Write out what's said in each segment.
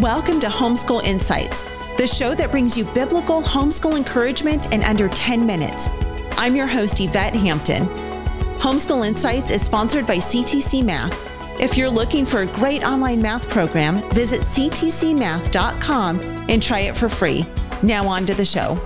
Welcome to Homeschool Insights, the show that brings you biblical homeschool encouragement in under 10 minutes. I'm your host, Yvette Hampton. Homeschool Insights is sponsored by CTC Math. If you're looking for a great online math program, visit ctcmath.com and try it for free. Now, on to the show.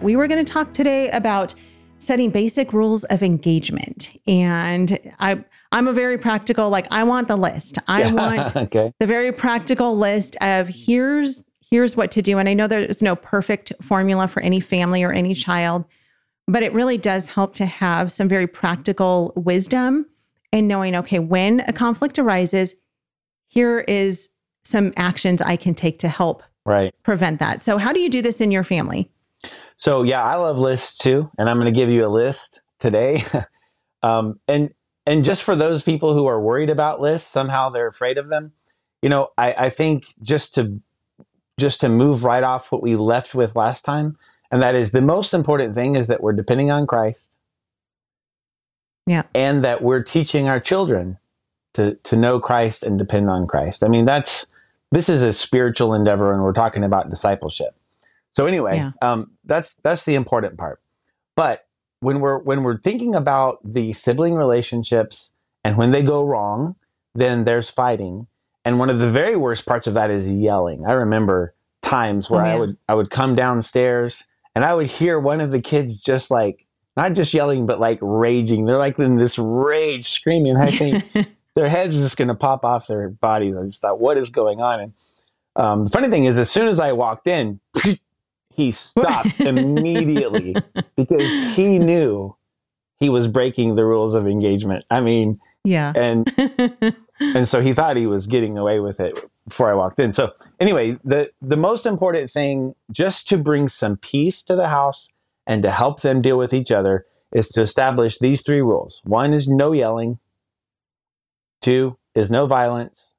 We were going to talk today about setting basic rules of engagement. And I, I'm a very practical, like I want the list. I yeah, want okay. the very practical list of here's here's what to do. And I know there's no perfect formula for any family or any child, but it really does help to have some very practical wisdom and knowing, okay, when a conflict arises, here is some actions I can take to help right. prevent that. So how do you do this in your family? So yeah, I love lists too, and I'm going to give you a list today. um, and and just for those people who are worried about lists, somehow they're afraid of them. You know, I, I think just to just to move right off what we left with last time, and that is the most important thing is that we're depending on Christ. Yeah. And that we're teaching our children to to know Christ and depend on Christ. I mean, that's this is a spiritual endeavor, and we're talking about discipleship. So anyway, yeah. um, that's that's the important part. But when we're when we're thinking about the sibling relationships and when they go wrong, then there's fighting. And one of the very worst parts of that is yelling. I remember times where oh. I would I would come downstairs and I would hear one of the kids just like not just yelling but like raging. They're like in this rage screaming. I think their heads just going to pop off their bodies. I just thought, what is going on? And um, the funny thing is, as soon as I walked in, he stopped immediately because he knew he was breaking the rules of engagement. I mean, yeah. And and so he thought he was getting away with it before I walked in. So anyway, the the most important thing just to bring some peace to the house and to help them deal with each other is to establish these three rules. One is no yelling. Two is no violence.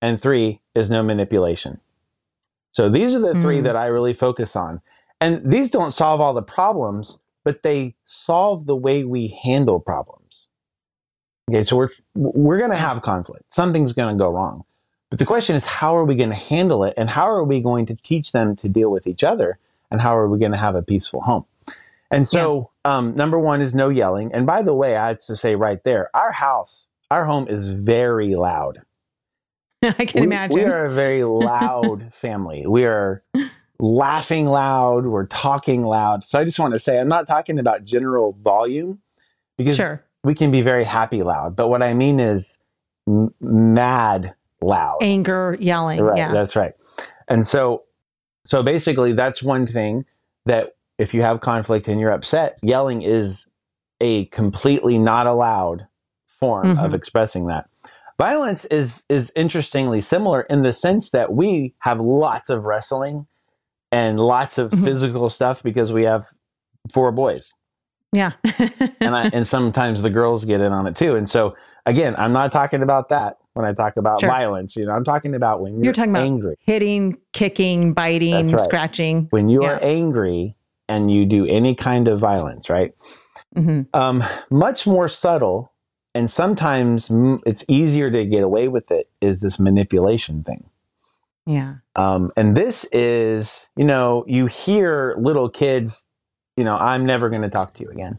And three is no manipulation. So these are the mm. three that I really focus on. And these don't solve all the problems, but they solve the way we handle problems. Okay, so we're we're going to have conflict. Something's going to go wrong. But the question is how are we going to handle it and how are we going to teach them to deal with each other and how are we going to have a peaceful home? And so yeah. um, number 1 is no yelling. And by the way, I have to say right there, our house, our home is very loud. I can we, imagine. We are a very loud family. We are laughing loud. We're talking loud. So I just want to say, I'm not talking about general volume because sure. we can be very happy loud. But what I mean is m- mad loud. Anger, yelling. Right. Yeah. That's right. And so, so basically, that's one thing that if you have conflict and you're upset, yelling is a completely not allowed form mm-hmm. of expressing that. Violence is is interestingly similar in the sense that we have lots of wrestling and lots of mm-hmm. physical stuff because we have four boys. Yeah. and I, and sometimes the girls get in on it too. And so again, I'm not talking about that when I talk about sure. violence. You know, I'm talking about when you're, you're talking angry. about hitting, kicking, biting, right. scratching. When you yeah. are angry and you do any kind of violence, right? Mm-hmm. Um, much more subtle and sometimes it's easier to get away with it is this manipulation thing. Yeah. Um, and this is you know you hear little kids you know i'm never going to talk to you again.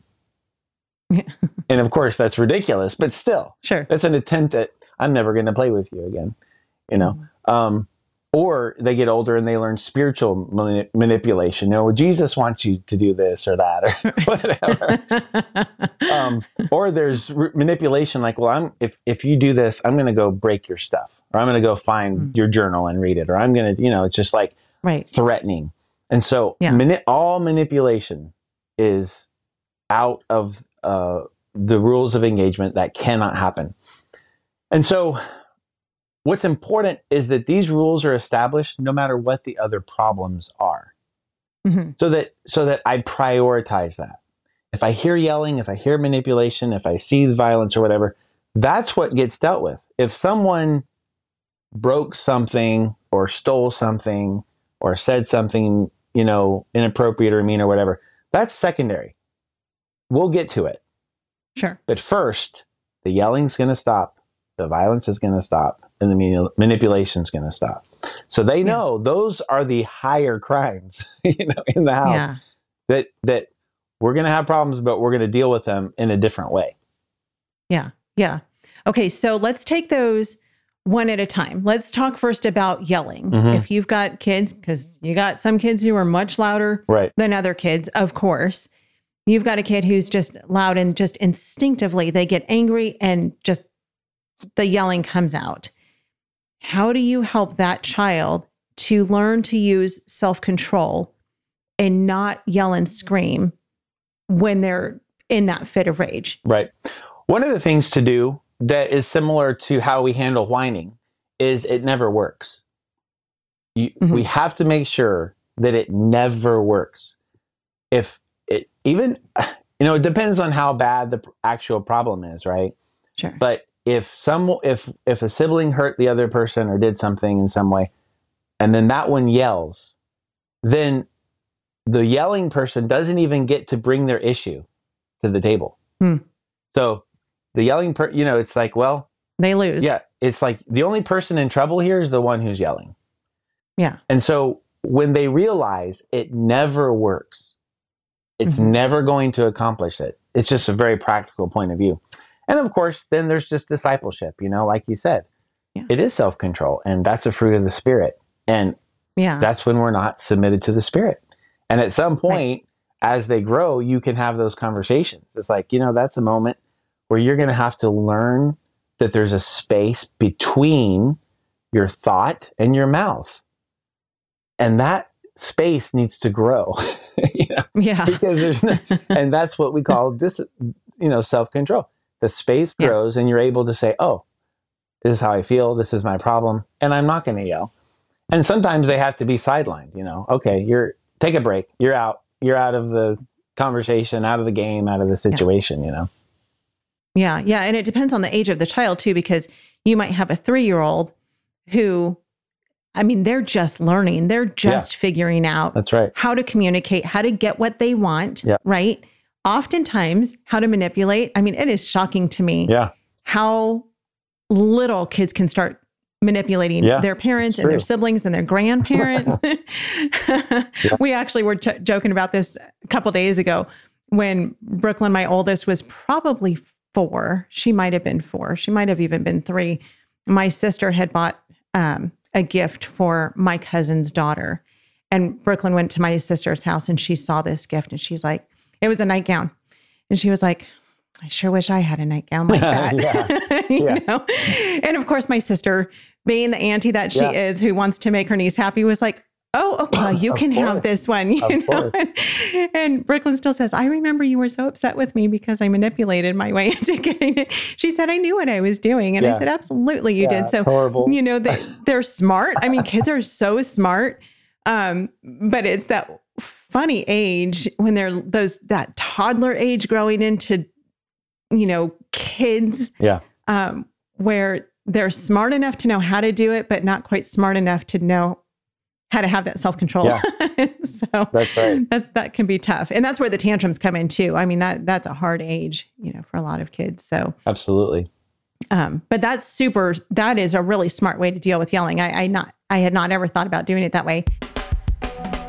Yeah. and of course that's ridiculous but still sure. that's an attempt at i'm never going to play with you again you know? Mm-hmm. um, or they get older and they learn spiritual mani- manipulation. You know, Jesus wants you to do this or that or whatever. um, or there's re- manipulation like, well, I'm if if you do this, I'm going to go break your stuff, or I'm going to go find mm. your journal and read it, or I'm going to, you know, it's just like right. threatening. And so, yeah. mani- all manipulation is out of uh, the rules of engagement that cannot happen. And so What's important is that these rules are established no matter what the other problems are. Mm-hmm. So that so that I prioritize that. If I hear yelling, if I hear manipulation, if I see violence or whatever, that's what gets dealt with. If someone broke something or stole something or said something, you know, inappropriate or mean or whatever, that's secondary. We'll get to it. Sure. But first, the yelling's going to stop, the violence is going to stop, and the manipulation is going to stop. So they know yeah. those are the higher crimes, you know, in the house yeah. that that we're going to have problems, but we're going to deal with them in a different way. Yeah. Yeah. Okay. So let's take those one at a time. Let's talk first about yelling. Mm-hmm. If you've got kids, because you got some kids who are much louder right. than other kids, of course. You've got a kid who's just loud and just instinctively they get angry and just the yelling comes out. How do you help that child to learn to use self control and not yell and scream when they're in that fit of rage? Right. One of the things to do that is similar to how we handle whining is it never works. You, mm-hmm. We have to make sure that it never works. If it even, you know, it depends on how bad the actual problem is, right? Sure. But if some if if a sibling hurt the other person or did something in some way, and then that one yells, then the yelling person doesn't even get to bring their issue to the table. Hmm. So the yelling, per, you know, it's like, well, they lose. Yeah, it's like the only person in trouble here is the one who's yelling. Yeah. And so when they realize it never works, it's mm-hmm. never going to accomplish it. It's just a very practical point of view. And of course, then there's just discipleship, you know, like you said. Yeah. It is self control, and that's a fruit of the Spirit. And yeah. that's when we're not submitted to the Spirit. And at some point, right. as they grow, you can have those conversations. It's like, you know, that's a moment where you're going to have to learn that there's a space between your thought and your mouth. And that space needs to grow. you know? Yeah. Because there's no, and that's what we call this, you know, self control. The space grows yeah. and you're able to say, oh, this is how I feel. This is my problem. And I'm not going to yell. And sometimes they have to be sidelined, you know, okay, you're, take a break. You're out. You're out of the conversation, out of the game, out of the situation, yeah. you know? Yeah. Yeah. And it depends on the age of the child too, because you might have a three year old who, I mean, they're just learning, they're just yeah. figuring out That's right. how to communicate, how to get what they want. Yeah. Right. Oftentimes, how to manipulate. I mean, it is shocking to me yeah. how little kids can start manipulating yeah, their parents and their siblings and their grandparents. yeah. We actually were ch- joking about this a couple days ago when Brooklyn, my oldest, was probably four. She might have been four. She might have even been three. My sister had bought um, a gift for my cousin's daughter. And Brooklyn went to my sister's house and she saw this gift and she's like, it was a nightgown. And she was like, I sure wish I had a nightgown like that. you yeah. know? And of course, my sister, being the auntie that she yeah. is, who wants to make her niece happy, was like, oh, oh well, you can course. have this one, you of know. And Brooklyn still says, I remember you were so upset with me because I manipulated my way into getting it. She said I knew what I was doing. And yeah. I said, absolutely you yeah, did. So horrible. you know, they they're smart. I mean, kids are so smart. Um, but it's that funny age when they're those that toddler age growing into, you know, kids. Yeah. Um, where they're smart enough to know how to do it, but not quite smart enough to know how to have that self control. Yeah. so that's right. That's that can be tough, and that's where the tantrums come in too. I mean that that's a hard age, you know, for a lot of kids. So absolutely. Um, but that's super. That is a really smart way to deal with yelling. I, I not I had not ever thought about doing it that way.